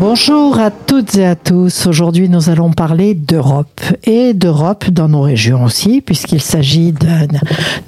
Bonjour à toutes et à tous. Aujourd'hui, nous allons parler d'Europe et d'Europe dans nos régions aussi, puisqu'il s'agit de.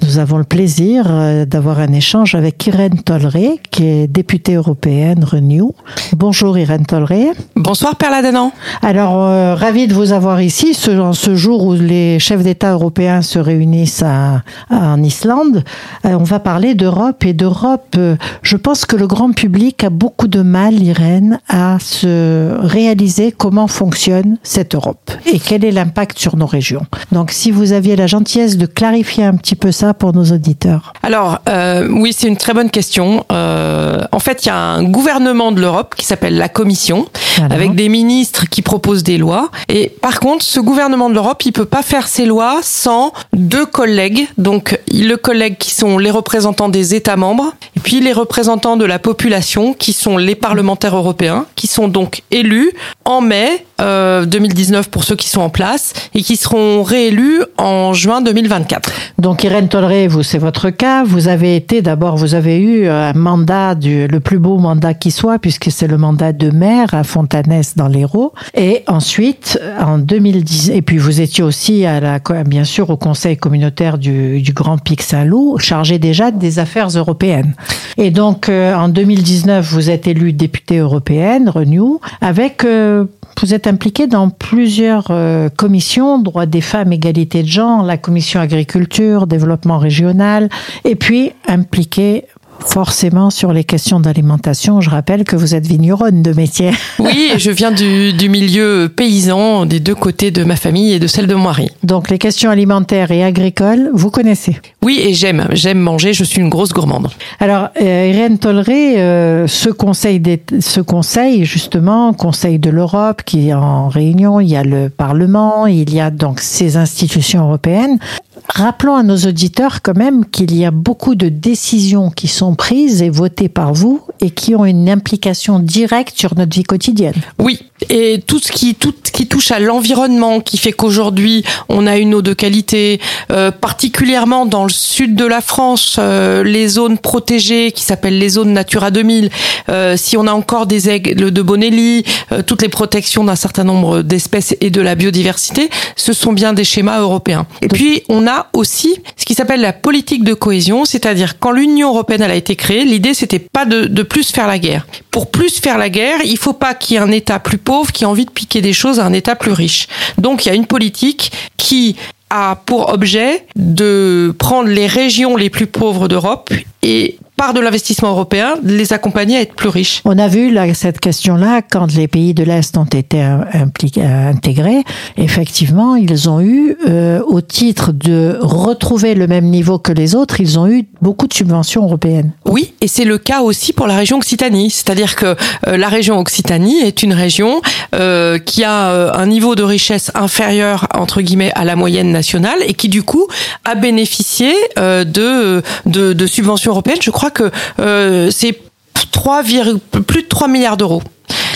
Nous avons le plaisir euh, d'avoir un échange avec Irène Tolleré, qui est députée européenne Renew. Bonjour Irène Tolleré. Bonsoir Perla Danan. Alors, euh, ravi de vous avoir ici, ce, en ce jour où les chefs d'État européens se réunissent à, à- en Islande. Euh, on va parler d'Europe et d'Europe. euh, je pense que le grand public a beaucoup de mal, Irène, à se réaliser comment fonctionne cette Europe et quel est l'impact sur nos régions. Donc, si vous aviez la gentillesse de clarifier un petit peu ça pour nos auditeurs. Alors euh, oui, c'est une très bonne question. Euh, en fait, il y a un gouvernement de l'Europe qui s'appelle la Commission, avec des ministres qui proposent des lois. Et par contre, ce gouvernement de l'Europe, il peut pas faire ses lois sans deux collègues. Donc le collègue qui sont les représentants des États membres, et puis les représentants de la population, qui sont les parlementaires européens, qui sont donc élus en mai euh, 2019 pour ceux qui sont en place, et qui seront réélus en juin 2024. Donc Irène Tolleré, vous, c'est votre cas. Vous avez été d'abord, vous avez eu un mandat du, le plus beau mandat qui soit, puisque c'est le mandat de maire à Fontanès dans l'Hérault. Et ensuite, en 2010, et puis vous étiez aussi à la, bien sûr, au conseil communautaire du, du Grand Pic Saint-Loup, chargé déjà des affaires européennes. Et donc, euh, en 2019, vous êtes élue députée européenne, Avec, euh, vous êtes impliquée dans plusieurs euh, commissions, droits des femmes, égalité de genre, la commission agriculture, développement régional, et puis impliquée forcément sur les questions d'alimentation. Je rappelle que vous êtes vigneronne de métier. Oui, je viens du, du milieu paysan des deux côtés de ma famille et de celle de mon mari. Donc les questions alimentaires et agricoles, vous connaissez. Oui, et j'aime, j'aime manger, je suis une grosse gourmande. Alors, euh, Irène Tolleré, euh, ce conseil, des- ce conseil justement, Conseil de l'Europe, qui est en réunion, il y a le Parlement, il y a donc ces institutions européennes. Rappelons à nos auditeurs quand même qu'il y a beaucoup de décisions qui sont prises et votées par vous et qui ont une implication directe sur notre vie quotidienne. Oui, et tout ce qui, tout qui touche à l'environnement, qui fait qu'aujourd'hui on a une eau de qualité, euh, particulièrement dans le sud de la France, euh, les zones protégées qui s'appellent les zones Natura 2000. euh, si on a encore des aigles de Bonelli, euh, toutes les protections d'un certain nombre d'espèces et de la biodiversité, ce sont bien des schémas européens. Et puis on a aussi ce qui s'appelle la politique de cohésion, c'est-à-dire quand l'Union européenne elle a été créée, l'idée c'était pas de, de plus faire la guerre. Pour plus faire la guerre, il faut pas qu'il y ait un État plus pauvre qui a envie de piquer des choses à un État plus riche. Donc il y a une politique qui a pour objet de prendre les régions les plus pauvres d'Europe et par de l'investissement européen, les accompagner à être plus riches. On a vu là, cette question-là quand les pays de l'Est ont été euh, euh, intégrés. Effectivement, ils ont eu, euh, au titre de retrouver le même niveau que les autres, ils ont eu beaucoup de subventions européennes. Oui, et c'est le cas aussi pour la région Occitanie. C'est-à-dire que euh, la région Occitanie est une région euh, qui a euh, un niveau de richesse inférieur entre guillemets à la moyenne nationale et qui du coup a bénéficié euh, de, de de subventions européennes. Je crois que euh, c'est 3, plus de 3 milliards d'euros.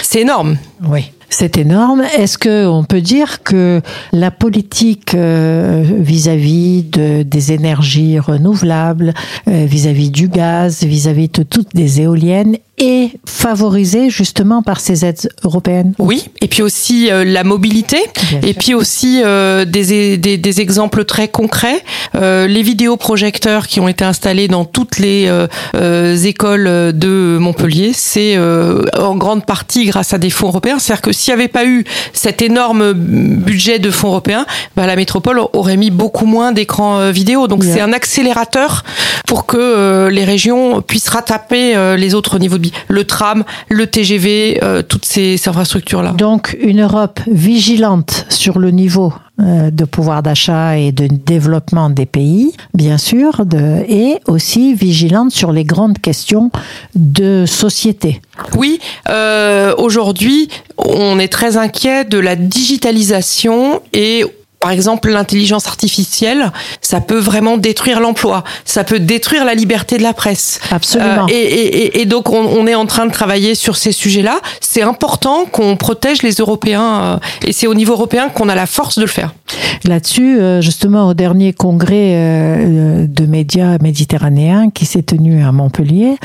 C'est énorme. Oui. C'est énorme. Est-ce que on peut dire que la politique euh, vis-à-vis de, des énergies renouvelables, euh, vis-à-vis du gaz, vis-à-vis de toutes des éoliennes est favorisée justement par ces aides européennes Oui, et puis aussi euh, la mobilité, Bien et sûr. puis aussi euh, des, des, des exemples très concrets, euh, les vidéoprojecteurs qui ont été installés dans toutes les euh, euh, écoles de Montpellier, c'est euh, en grande partie grâce à des fonds européens. C'est-à-dire que s'il n'y avait pas eu cet énorme budget de fonds européens, bah, la métropole aurait mis beaucoup moins d'écrans vidéo. Donc Yeah. c'est un accélérateur pour que les régions puissent rattraper les autres niveaux de Le tram, le TGV, euh, toutes ces, ces infrastructures-là. Donc une Europe vigilante sur le niveau euh, de pouvoir d'achat et de développement des pays, bien sûr, de, et aussi vigilante sur les grandes questions de société. Oui, euh, aujourd'hui, on est très inquiet de la digitalisation et par exemple, l'intelligence artificielle, ça peut vraiment détruire l'emploi, ça peut détruire la liberté de la presse. Absolument. Euh, et, et, et, donc, on, on, est en train de travailler sur ces sujets-là. C'est important qu'on protège les Européens, euh, et c'est au niveau européen qu'on a la force de le faire. Là-dessus, euh, justement, au dernier congrès de médias méditerranéens qui s'est tenu à Montpellier,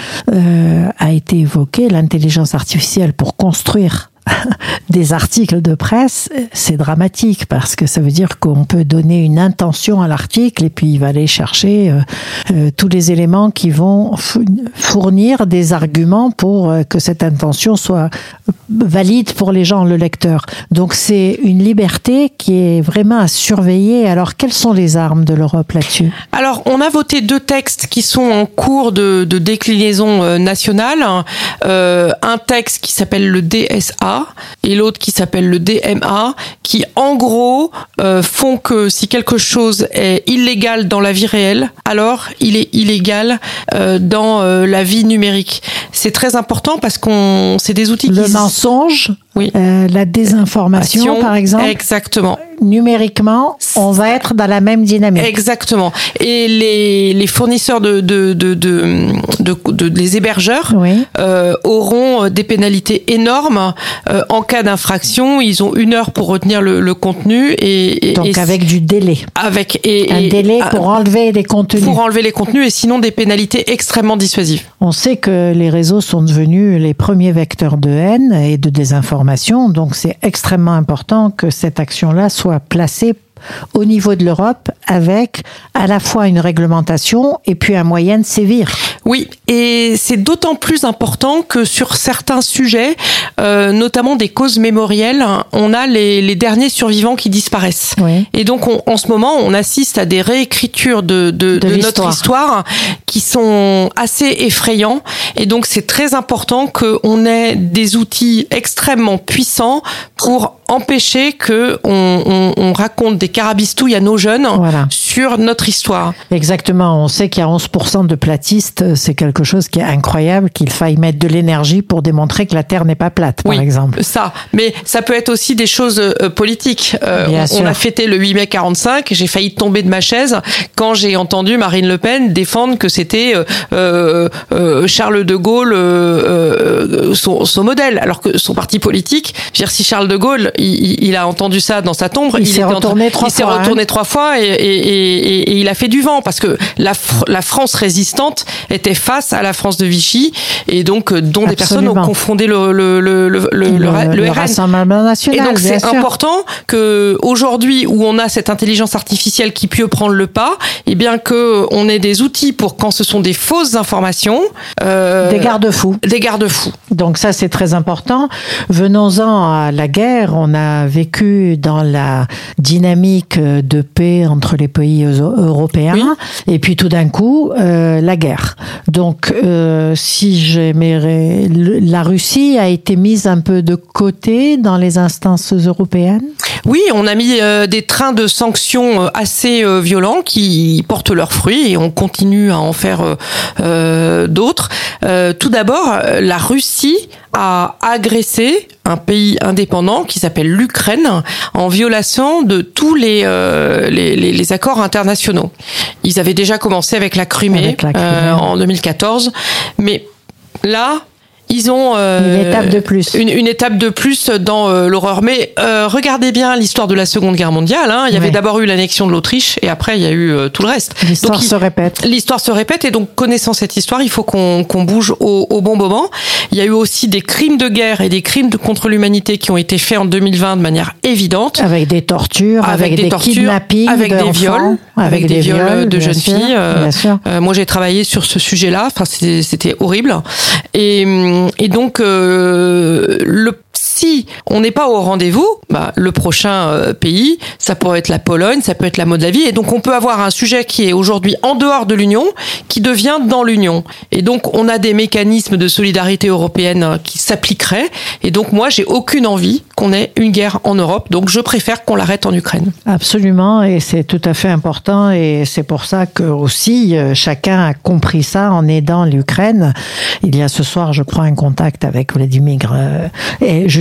a été évoqué l'intelligence artificielle pour construire des articles de presse, c'est dramatique parce que ça veut dire qu'on peut donner une intention à l'article et puis il va aller chercher euh, euh, tous les éléments qui vont fournir des arguments pour euh, que cette intention soit valide pour les gens, le lecteur. Donc c'est une liberté qui est vraiment à surveiller. Alors quelles sont les armes de l'Europe là-dessus? Alors on a voté deux textes qui sont en cours de, déclinaison nationale. Un texte qui s'appelle le DSA et l'autre qui s'appelle le DMA, qui en gros euh, font que si quelque chose est illégal dans la vie réelle, alors il est illégal euh, dans euh, la vie numérique. C'est très important parce qu'on c'est des outils le qui mensonge, oui. La désinformation par exemple. Exactement. Numériquement, on va être dans la même dynamique. Exactement. Et les, les fournisseurs de, de, de, de, les hébergeurs euh, auront des pénalités énormes euh, en cas d'infraction. Ils ont une heure pour retenir le, le contenu et, Donc avec du délai. avec Un délai ah, pour enlever les contenus. pour enlever les contenus et sinon des pénalités extrêmement dissuasives. On sait que les réseaux sont devenus les premiers vecteurs de haine et de désinformation, donc c'est extrêmement important que cette action-là soit placée au niveau de l'Europe avec à la fois une réglementation et puis un moyen de sévir. Oui, et c'est d'autant plus important que sur certains sujets, euh, notamment des causes mémorielles, on a les, les derniers survivants qui disparaissent. Oui. Et donc, on- en ce moment, on assiste à des réécritures de, de, De de notre histoire qui sont assez effrayants. Et donc, c'est très important qu'on ait des outils extrêmement puissants pour empêcher que on, on, on raconte des carabistouilles à nos jeunes Voilà. sur notre histoire. Exactement. On sait qu'il y a 11% de platistes. C'est quelque chose qui est incroyable, qu'il faille mettre de l'énergie pour démontrer que la Terre n'est pas plate, par Oui, exemple. Ça, mais ça peut être aussi des choses euh, politiques. Euh, on, sûr. a fêté le 8 mai 45, j'ai failli tomber de ma chaise quand j'ai entendu Marine Le Pen défendre que c'était euh, euh, euh, Charles de Gaulle euh, euh, son, son modèle, alors que son parti politique, je veux dire, si Charles de Gaulle, il, il- il a entendu ça dans sa tombe, Il était train- retourné trois il s'est hein. retourné trois fois et, il a fait du vent parce que la, Fr- la France résistante était face à la France de Vichy et donc euh, dont des personnes ont confondé le, le, le, le, le, Et donc c'est important que aujourd'hui où on a cette intelligence artificielle qui peut prendre le pas, et bien que on ait des outils pour quand ce sont des fausses informations, euh, Des garde-fous. des garde-fous. Donc ça, c'est très important. Venons-en à la guerre. On a vécu dans la dynamique de paix entre les pays euro- européens. Et puis tout d'un coup, euh, la guerre. Donc euh, si j'aimerais... La Russie a été mise un peu de côté dans les instances européennes? Oui, on a mis euh, des trains de sanctions assez violents qui portent leurs fruits et on continue à en faire d'autres. Tout d'abord, la Russie a agressé un pays indépendant qui s'appelle l'Ukraine en violation de tous les, euh, les, les- les accords internationaux. Ils avaient déjà commencé avec la Crimée, Avec la Crimée. euh, en 2014, mais là, ils ont euh, Une étape de plus. une, une étape de plus dans euh, l'horreur. Mais euh, regardez bien l'histoire de la Seconde Guerre mondiale. hein. Il y avait Ouais. d'abord eu l'annexion de l'Autriche et après il y a eu euh, tout le reste. L'histoire se répète. L'histoire se répète et donc connaissant cette histoire, il faut qu'on qu'on bouge au, au bon moment. Il y a eu aussi des crimes de guerre et des crimes de contre l'humanité qui ont été faits en 2020 de manière évidente. Avec des tortures, avec, des, tortures, kidnappings, avec des viols, avec, des, viols de jeunes sûr, filles. euh, bien sûr. euh, moi, j'ai travaillé sur ce sujet-là. Enfin, c'était c'était horrible. Et, hum, et donc, euh, le si on n'est pas au rendez-vous, bah, le prochain euh, pays, ça pourrait être la Pologne, ça peut être la Moldavie, et donc on peut avoir un sujet qui est aujourd'hui en dehors de l'Union, qui devient dans l'Union. Et donc on a des mécanismes de solidarité européenne euh, qui s'appliqueraient. Et donc moi, j'ai aucune envie qu'on ait une guerre en Europe, donc je préfère qu'on l'arrête en Ukraine. Absolument, et c'est tout à fait important, et c'est pour ça que aussi euh, chacun a compris ça en aidant l'Ukraine. Il y a ce soir, je crois, un contact avec Vladimir,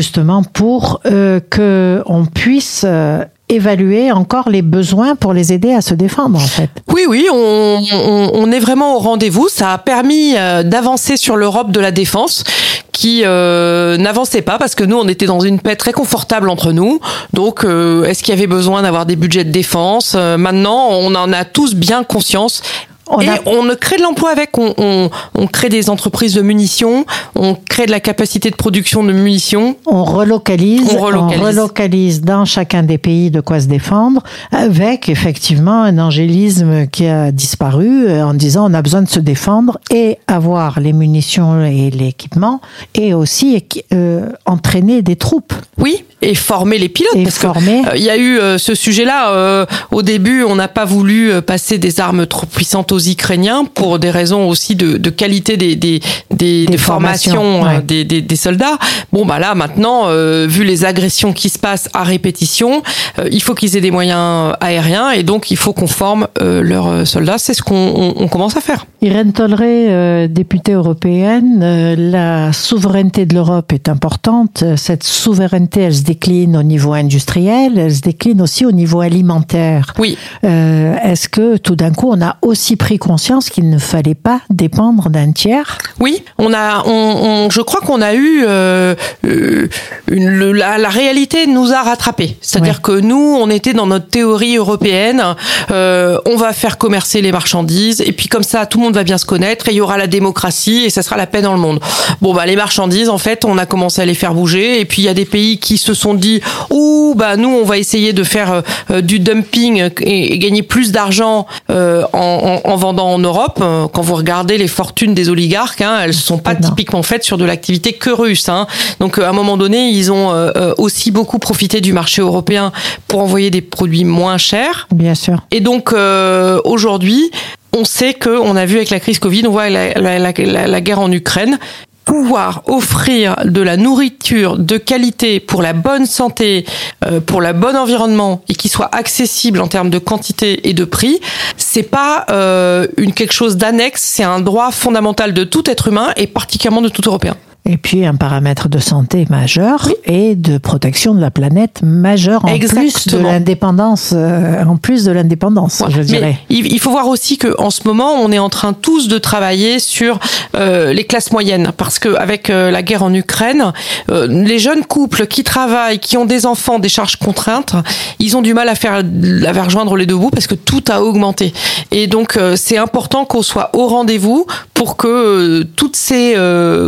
justement pour euh, que on puisse euh, évaluer encore les besoins pour les aider à se défendre, en fait. Oui, oui, on, est vraiment au rendez-vous. Ça a permis euh, d'avancer sur l'Europe de la défense qui euh, n'avançait pas parce que nous on était dans une paix très confortable entre nous. Donc est-ce qu'il y avait besoin d'avoir des budgets de défense? Maintenant, on en a tous bien conscience on et on crée de l'emploi avec, on, on, on, crée des entreprises de munitions, on crée de la capacité de production de munitions. On relocalise, on relocalise, dans chacun des pays de quoi se défendre, avec effectivement un angélisme qui a disparu en disant on a besoin de se défendre et avoir les munitions et l'équipement, et aussi euh, entraîner des troupes. Oui, et former les pilotes. Et parce former. Il euh, y a eu euh, ce sujet-là. Euh, au début, on n'a pas voulu euh, passer des armes trop puissantes aux Ukrainiens pour des raisons aussi de, de qualité des, des, des, des formations, ouais. des, des, soldats. Bon, bah là, maintenant, vu les agressions qui se passent à répétition, il faut qu'ils aient des moyens aériens et donc il faut qu'on forme leurs soldats. C'est ce qu'on on, on commence à faire. Irène Tolleret, députée européenne, la souveraineté de l'Europe est importante. Cette souveraineté, elle se décline au niveau industriel, elle se décline aussi au niveau alimentaire. Oui. Euh, Est-ce que tout d'un coup, on a aussi pris conscience qu'il ne fallait pas dépendre d'un tiers Oui, on a, on, on, je crois qu'on a eu euh, une, le, la, la, réalité nous a rattrapés. C'est-à-dire oui. que nous, on était dans notre théorie européenne. Euh, on va faire commercer les marchandises et puis comme ça, tout le monde va bien se connaître et il y aura la démocratie et ça sera la paix dans le monde. Bon bah les marchandises, en fait, on a commencé à les faire bouger et puis il y a des pays qui se sont dit ou bah nous on va essayer de faire euh, du dumping et, et gagner plus d'argent euh, en, en, en, vendant en Europe. Quand vous regardez les fortunes des oligarques, hein, elles sont pas non. typiquement faites sur de l'activité que russe. Hein. Donc à un moment donné, ils ont euh, aussi beaucoup profité du marché européen pour envoyer des produits moins chers. Bien sûr. Et donc euh, aujourd'hui, on sait que on a vu avec la crise Covid, on voit la, la, la, la guerre en Ukraine, pouvoir offrir de la nourriture de qualité pour la bonne santé, euh, pour le bon environnement et qui soit accessible en termes de quantité et de prix, c'est pas euh, une quelque chose d'annexe, c'est un droit fondamental de tout être humain et particulièrement de tout Européen. Et puis un paramètre de santé majeur oui. et de protection de la planète majeur en Exactement. plus de l'indépendance, euh, en plus de l'indépendance, ouais. je dirais. Mais il faut voir aussi que en ce moment, on est en train tous de travailler sur euh, les classes moyennes, parce que avec euh, la guerre en Ukraine, euh, les jeunes couples qui travaillent, qui ont des enfants, des charges contraintes, ils ont du mal à faire, à faire rejoindre les deux bouts parce que tout a augmenté. Et donc euh, c'est important qu'on soit au rendez-vous pour que toutes ces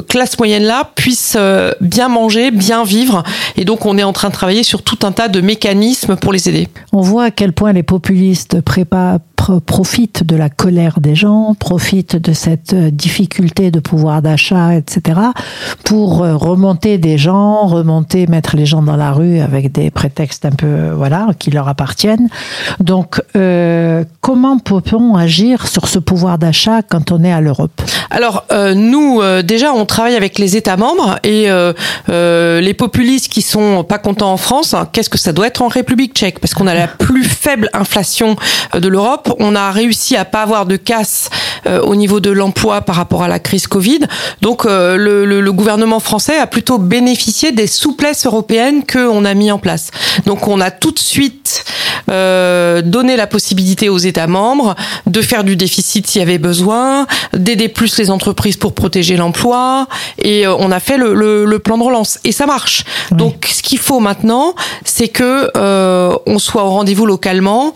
classes moyennes puissent euh, bien manger, bien vivre. Et donc, on est en train de travailler sur tout un tas de mécanismes pour les aider. On voit à quel point les populistes préparent profitent de la colère des gens, profitent de cette euh, difficulté de pouvoir d'achat, etc., pour euh, remonter des gens, remonter, mettre les gens dans la rue avec des prétextes un peu, voilà, qui leur appartiennent. Donc, euh, comment peut-on agir sur ce pouvoir d'achat quand on est à l'Europe? Alors, euh, nous, euh, déjà, on travaille avec les États membres et euh, les populistes qui sont pas contents en France, hein, qu'est-ce que ça doit être en République tchèque? Parce qu'on a la plus faible inflation de l'Europe on a réussi à pas avoir de casse euh, au niveau de l'emploi par rapport à la crise Covid. Donc euh, le, le, le, gouvernement français a plutôt bénéficié des souplesses européennes qu'on a mis en place. Donc on a tout de suite euh, donné la possibilité aux États membres de faire du déficit s'il y avait besoin, d'aider plus les entreprises pour protéger l'emploi, et euh, on a fait le, le, le, plan de relance. Et ça marche. Oui. Donc ce qu'il faut maintenant, c'est que euh, on soit au rendez-vous localement.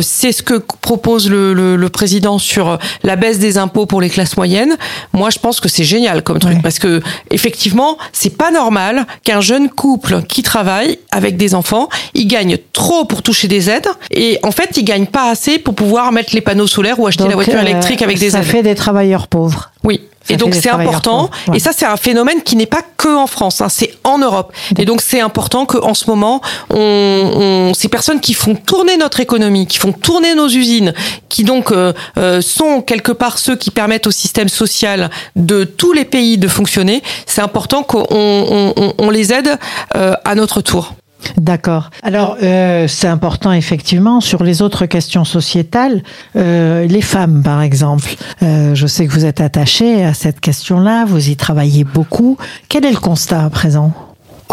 c'est ce que propose le, le, le, président sur la baisse des impôts pour les classes moyennes. Moi, je pense que c'est génial comme truc parce que effectivement, c'est pas normal qu'un jeune couple qui travaille avec des enfants, il gagne trop pour toucher des aides et en fait, il gagne pas assez pour pouvoir mettre les panneaux solaires ou acheter Donc, la voiture euh, électrique avec des ça aides. Ça fait des travailleurs pauvres. Oui. Ça et donc c'est important. Ouais. Et ça c'est un phénomène qui n'est pas que en France, hein, c'est en Europe. Et donc c'est important qu'en ce moment, on, on, ces personnes qui font tourner notre économie, qui font tourner nos usines, qui donc euh, euh, sont quelque part ceux qui permettent au système social de tous les pays de fonctionner, c'est important qu'on on, on, les aide euh, à notre tour. D'accord. Alors, euh, c'est important effectivement sur les autres questions sociétales. Euh, les femmes, par exemple. Euh, je sais que vous êtes attaché à cette question-là, vous y travaillez beaucoup. Quel est le constat à présent?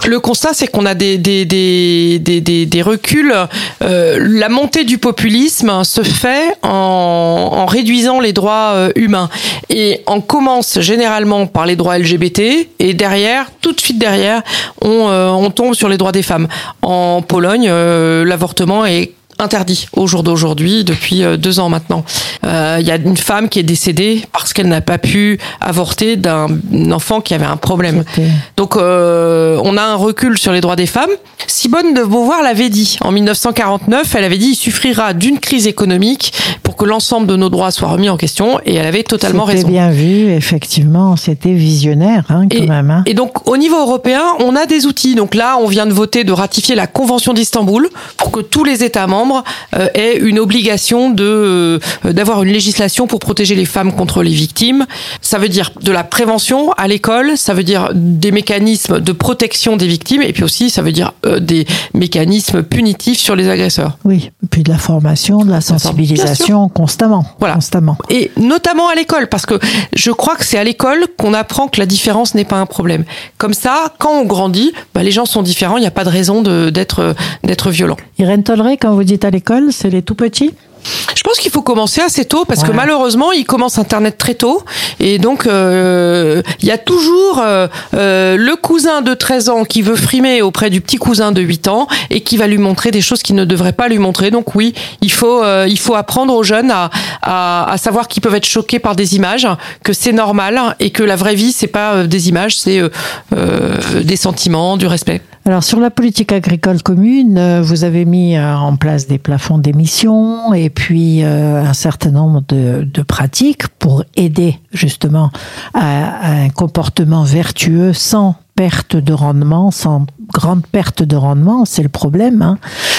Le constat, c'est qu'on a des, des, des, des, des reculs. Euh, la montée du populisme se fait en, en réduisant les droits euh, humains. Et on commence généralement par les droits LGBT, et derrière, tout de suite derrière, on, euh, on tombe sur les droits des femmes. En Pologne, l'avortement est interdit au jour d'aujourd'hui depuis euh, deux ans maintenant. Euh, il y a une femme qui est décédée parce qu'elle n'a pas pu avorter d'un enfant qui avait un problème. Donc euh, on a un recul sur les droits des femmes. Simone de Beauvoir l'avait dit en 1949. Elle avait dit il suffira d'une crise économique pour que l'ensemble de nos droits soient remis en question et elle avait totalement raison. C'était bien vu, effectivement, c'était visionnaire hein, quand et, même. Hein. Et donc au niveau européen, on a des outils. Donc là, on vient de voter de ratifier la Convention d'Istanbul pour que tous les États membres euh, ait une obligation de euh, d'avoir une législation pour protéger les femmes contre les victimes. Ça veut dire de la prévention à l'école, ça veut dire des mécanismes de protection des victimes, et puis aussi ça veut dire euh, des mécanismes punitifs sur les agresseurs. Oui, et puis de la formation, de la sensibilisation constamment. Voilà. Constamment. Et notamment à l'école, parce que je crois que c'est à l'école qu'on apprend que la différence n'est pas un problème. Comme ça, quand on grandit, bah, les gens sont différents, il n'y a pas de raison d'être d'être violent. Irène Tolleré, quand vous dites à l'école C'est les tout petits je pense qu'il faut commencer assez tôt parce que malheureusement, ils commencent Internet très tôt et donc euh, il y a toujours euh, euh, le cousin de 13 ans qui veut frimer auprès du petit cousin de 8 ans et qui va lui montrer des choses qu'il ne devrait pas lui montrer. Donc oui, il faut il faut apprendre aux jeunes à, à, à savoir qu'ils peuvent être choqués par des images, que c'est normal et que la vraie vie c'est pas des images, c'est des sentiments, du respect. Alors sur la politique agricole commune, euh, vous avez mis euh, en place des plafonds d'émissions et puis euh, un certain nombre de, pratiques pour aider justement à un comportement vertueux sans perte de rendement, sans grande perte de rendement, c'est le problème hein,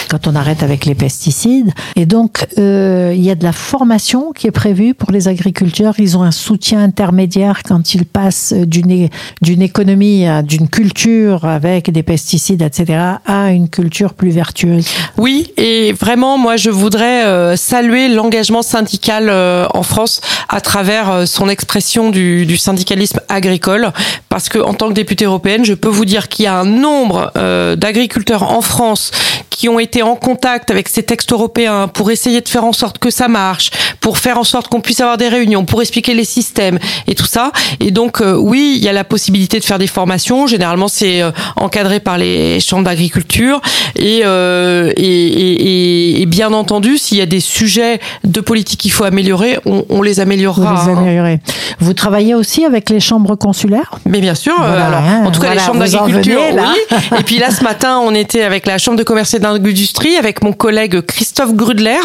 quand on arrête avec les pesticides. Et donc, euh, il y a de la formation qui est prévue pour les agriculteurs. Ils ont un soutien intermédiaire quand ils passent d'une économie, d'une culture avec des pesticides, etc., à une culture plus vertueuse. Oui, et vraiment, moi, je voudrais euh, saluer l'engagement syndical euh, en France à travers son expression du, du syndicalisme agricole, parce que en tant que député européen je peux vous dire qu'il y a un nombre euh, d'agriculteurs en France qui ont été en contact avec ces textes européens pour essayer de faire en sorte que ça marche, pour faire en sorte qu'on puisse avoir des réunions, pour expliquer les systèmes et tout ça. Et donc euh, oui, il y a la possibilité de faire des formations. Généralement, c'est euh, encadré par les chambres d'agriculture et, et, et, et, bien entendu, s'il y a des sujets de politique qu'il faut améliorer, on, on les améliorera. Vous, les améliorez. vous travaillez aussi avec les chambres consulaires? Mais bien sûr. Voilà, alors, hein, en tout cas, voilà, les chambres vous en d'agriculture, oui. Et puis là, ce matin, on était avec la chambre de commerce et d'industrie, avec mon collègue Christophe Grudler,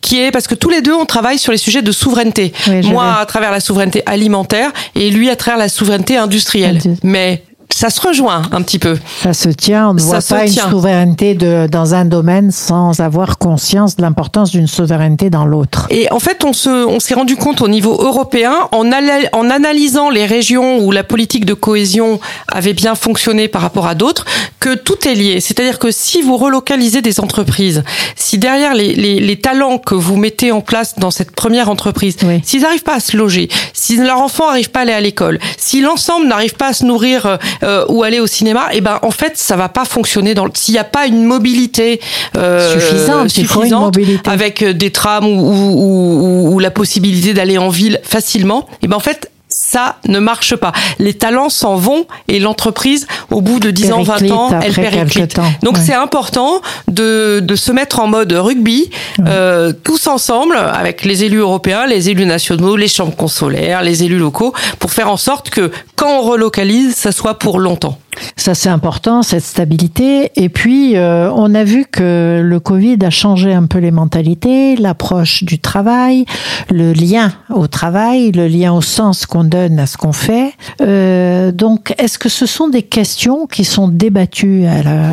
qui est parce que tous les deux, on travaille sur les sujets de souveraineté. Oui, Moi, vais. à travers la souveraineté alimentaire, et lui à travers la souveraineté industrielle. Indu- Mais ça se rejoint un petit peu. Ça se tient, on ne voit pas tient. une souveraineté de, dans un domaine sans avoir conscience de l'importance d'une souveraineté dans l'autre. Et en fait, on se, on s'est rendu compte au niveau européen, en, analysant les régions où la politique de cohésion avait bien fonctionné par rapport à d'autres, que tout est lié. C'est-à-dire que si vous relocalisez des entreprises, si derrière les, les, les talents que vous mettez en place dans cette première entreprise, Oui. s'ils n'arrivent pas à se loger, si leur enfant n'arrive pas à aller à l'école, si l'ensemble n'arrive pas à se nourrir euh, ou aller au cinéma, et ben en fait, ça va pas fonctionner. Dans le- S'il n'y a pas une mobilité euh, Suffisante, une mobilité. avec euh, des trams ou, ou, ou- ou la possibilité d'aller en ville facilement, et ben en fait ça ne marche pas. Les talents s'en vont et l'entreprise, au bout de 10 ans, 20 Périclite ans, elle périclite. Donc Ouais. c'est important de, de se mettre en mode rugby, euh, tous ensemble, avec les élus européens, les élus nationaux, les chambres consulaires, les élus locaux, pour faire en sorte que quand on relocalise, ça soit pour longtemps. Ça, c'est important, cette stabilité. Et puis, euh, on a vu que le Covid a changé un peu les mentalités, l'approche du travail, le lien au travail, le lien au sens qu'on donne à ce qu'on fait. Euh, donc, est-ce que ce sont des questions qui sont débattues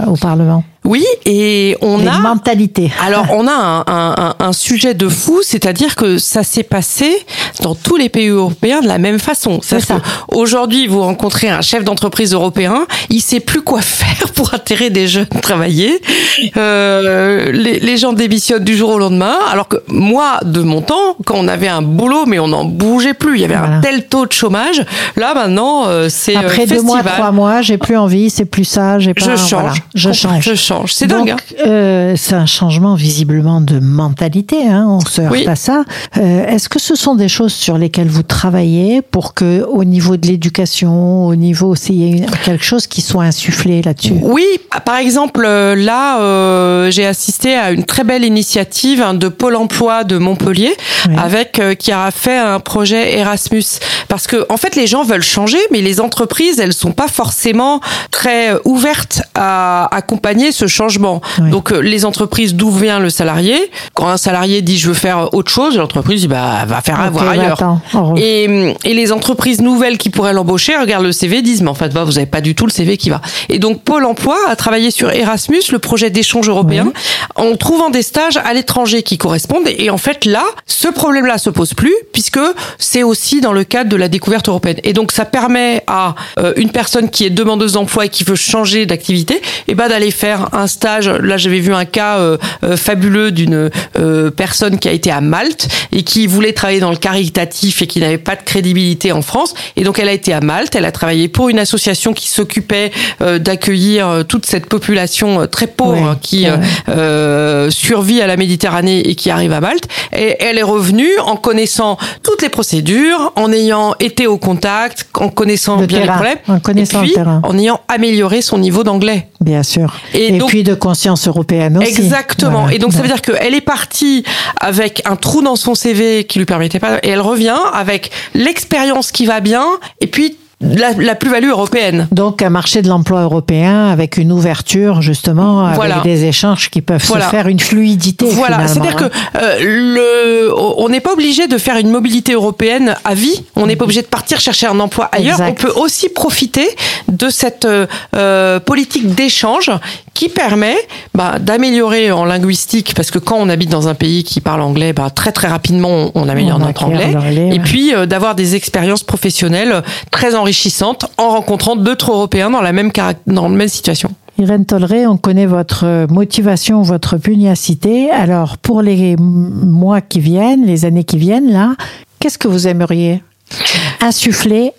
au Parlement? Oui, et on Les a... mentalités. Alors, on a un, un- un- sujet de fou, c'est-à-dire que ça s'est passé dans tous les pays européens de la même façon. C'est ça. Aujourd'hui, vous rencontrez un chef d'entreprise européen, il sait plus quoi faire pour attirer des jeunes travailler. Euh, les, les gens démissionnent du jour au lendemain, alors que moi, de mon temps, quand on avait un boulot, mais on n'en bougeait plus, il y avait Voilà. un tel taux de chômage. Là, maintenant, euh, c'est euh, Après deux mois, trois mois, j'ai plus envie, c'est plus ça, j'ai pas. Je change. voilà, je change. Je change. C'est Donc, dingue. hein. euh, c'est un changement visiblement de mentalité. Hein, on se heurte Oui. à ça. Euh, Est-ce que ce sont des choses sur lesquelles vous travaillez pour que, au niveau de l'éducation, au niveau, s'il y ait quelque chose qui soit insufflé là-dessus? Oui, par exemple, euh, là, euh, j'ai assisté à une très belle initiative hein, de Pôle Emploi de Montpellier, Oui. avec qui a fait un projet Erasmus. Parce que, en fait, les gens veulent changer, mais les entreprises, elles sont pas forcément très ouvertes à accompagner ce changement. Oui. Donc, euh, les entreprises, d'où vient le salarié Quand un salarié dit je veux faire autre chose, l'entreprise dit bah va faire avoir bah, ailleurs. attends, revoir. Et, et les entreprises nouvelles qui pourraient l'embaucher regardent le CV, disent mais en fait bah, vous avez pas du tout le CV qui va. Et donc Pôle Emploi a travaillé sur Erasmus, le projet d'échange européen, en trouvant des stages à l'étranger qui correspondent. Et en fait là, ce problème-là se pose plus puisque c'est aussi dans le cadre de la découverte européenne. Et donc ça permet à euh, une personne qui est demandeuse d'emploi et qui veut changer d'activité, et ben d'aller faire un stage. Là j'avais vu un cas euh, euh, fabuleux d'une euh, personne qui a été à Malte et qui voulait travailler dans le caritatif et qui n'avait pas de crédibilité en France. Et donc elle a été à Malte, elle a travaillé pour une association qui s'occupait euh, d'accueillir euh, toute cette population euh, très pauvre Oui, hein, qui survit à la Méditerranée et qui arrive à Malte. Et elle est revenue en connaissant toutes les procédures, en ayant été au contact, en connaissant Le bien terrain, les problèmes, en connaissant et le terrain. en ayant amélioré son niveau d'anglais. Bien sûr. Et Et, donc- puis de conscience européenne aussi. Exactement. Voilà. Et donc ça veut dire qu'elle est partie avec un trou dans son CV qui lui permettait pas, et elle revient avec l'expérience qui va bien, et puis la, la plus-value européenne. Donc un marché de l'emploi européen avec une ouverture justement, avec Voilà. des échanges qui peuvent Voilà. se faire, une fluidité. Voilà, c'est-à-dire hein. que euh, le, on n'est pas obligé de faire une mobilité européenne à vie. On n'est pas obligé de partir chercher un emploi ailleurs. Exact. On peut aussi profiter de cette euh, euh, politique d'échange qui permet bah, d'améliorer en linguistique, parce que quand on habite dans un pays qui parle anglais, bah, très très rapidement on, améliore On notre anglais. Et puis euh, d'avoir des expériences professionnelles très enrichissantes en rencontrant d'autres Européens dans la même dans la même situation. Irène Tolleret, on connaît votre motivation, votre pugnacité. Alors, pour les mois qui viennent, les années qui viennent, là, qu'est-ce que vous aimeriez insuffler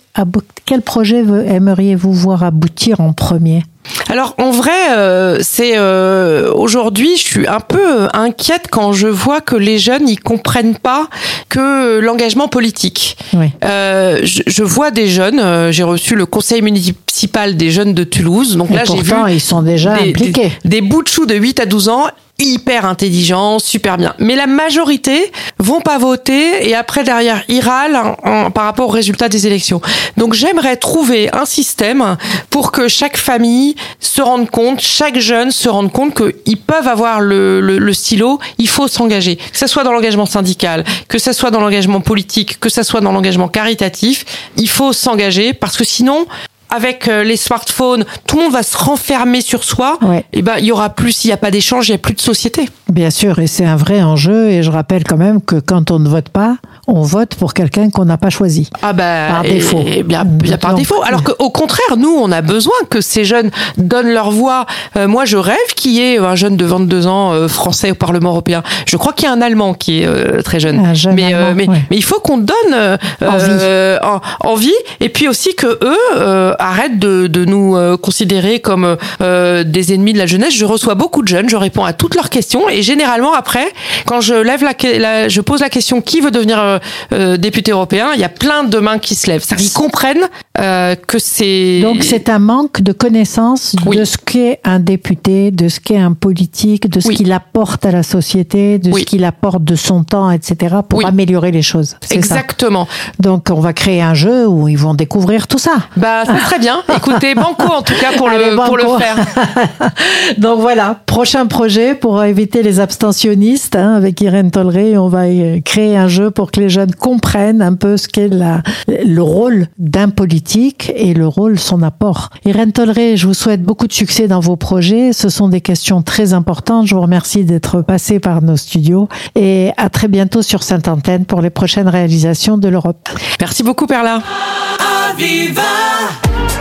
Quel projet vous- aimeriez-vous voir aboutir en premier? Alors en vrai, euh, c'est euh, aujourd'hui, je suis un peu inquiète quand je vois que les jeunes ils comprennent pas que l'engagement politique. Oui. Euh, je, je vois des jeunes. euh, j'ai reçu le conseil municipal des jeunes de Toulouse. Donc Et là, j'ai vu ils sont déjà des, impliqués. des, des bouts de choux de 8 à 12 ans hyper intelligents, super bien. Mais la majorité vont pas voter et après derrière ils en- par rapport au résultat des élections. Donc j'aimerais trouver un système pour que chaque famille se rende compte, chaque jeune se rende compte qu'ils peuvent avoir le, le, le stylo, il faut s'engager. Que ce soit dans l'engagement syndical, que ce soit dans l'engagement politique, que ce soit dans l'engagement caritatif, il faut s'engager parce que sinon avec euh, les smartphones, tout le monde va se renfermer sur soi. Ouais. Et ben, il y aura plus, s'il n'y a pas d'échange, il n'y a plus de société. Bien sûr, et c'est un vrai enjeu. Et je rappelle quand même que quand on ne vote pas, on vote pour quelqu'un qu'on n'a pas choisi. Ah bah, Par défaut. et bien, bien par défaut. Alors qu'au contraire, nous, on a besoin que ces jeunes donnent leur voix. Euh, moi, je rêve qu'il y ait un jeune de 22 ans euh, français au Parlement européen. Je crois qu'il y a un Allemand qui est euh, très jeune. Un jeune mais, Allemand, mais, ouais. mais il faut qu'on donne Envie. en- envie. Et puis aussi que eux arrêtent de, de nous euh, considérer comme euh, des ennemis de la jeunesse. Je reçois beaucoup de jeunes, je réponds à toutes leurs questions et généralement après, quand je lève la, je pose la question qui veut devenir euh, député européen, il y a plein de mains qui se lèvent. Qu'ils comprennent euh, que c'est Donc c'est un manque de connaissance Oui. de ce qu'est un député, de ce qu'est un politique, de ce Oui. qu'il apporte à la société, de Oui. ce qu'il apporte de son temps, etc. pour améliorer les choses. Ça. exactement. Donc on va créer un jeu où ils vont découvrir tout ça. Bah très bien. Écoutez, banco en tout cas pour Allez, le pour le banco. faire. Donc voilà, prochain projet pour éviter les abstentionnistes hein, avec Irène Tolleret. On va euh, créer un jeu pour que les jeunes comprennent un peu ce qu'est la, le rôle d'un politique et le rôle, son apport. Irène Tolleré, je vous souhaite beaucoup de succès dans vos projets. Ce sont des questions très importantes. Je vous remercie d'être passé par nos studios et à très bientôt sur Sainte-Antenne pour les prochaines réalisations de l'Europe. Merci beaucoup, Perla.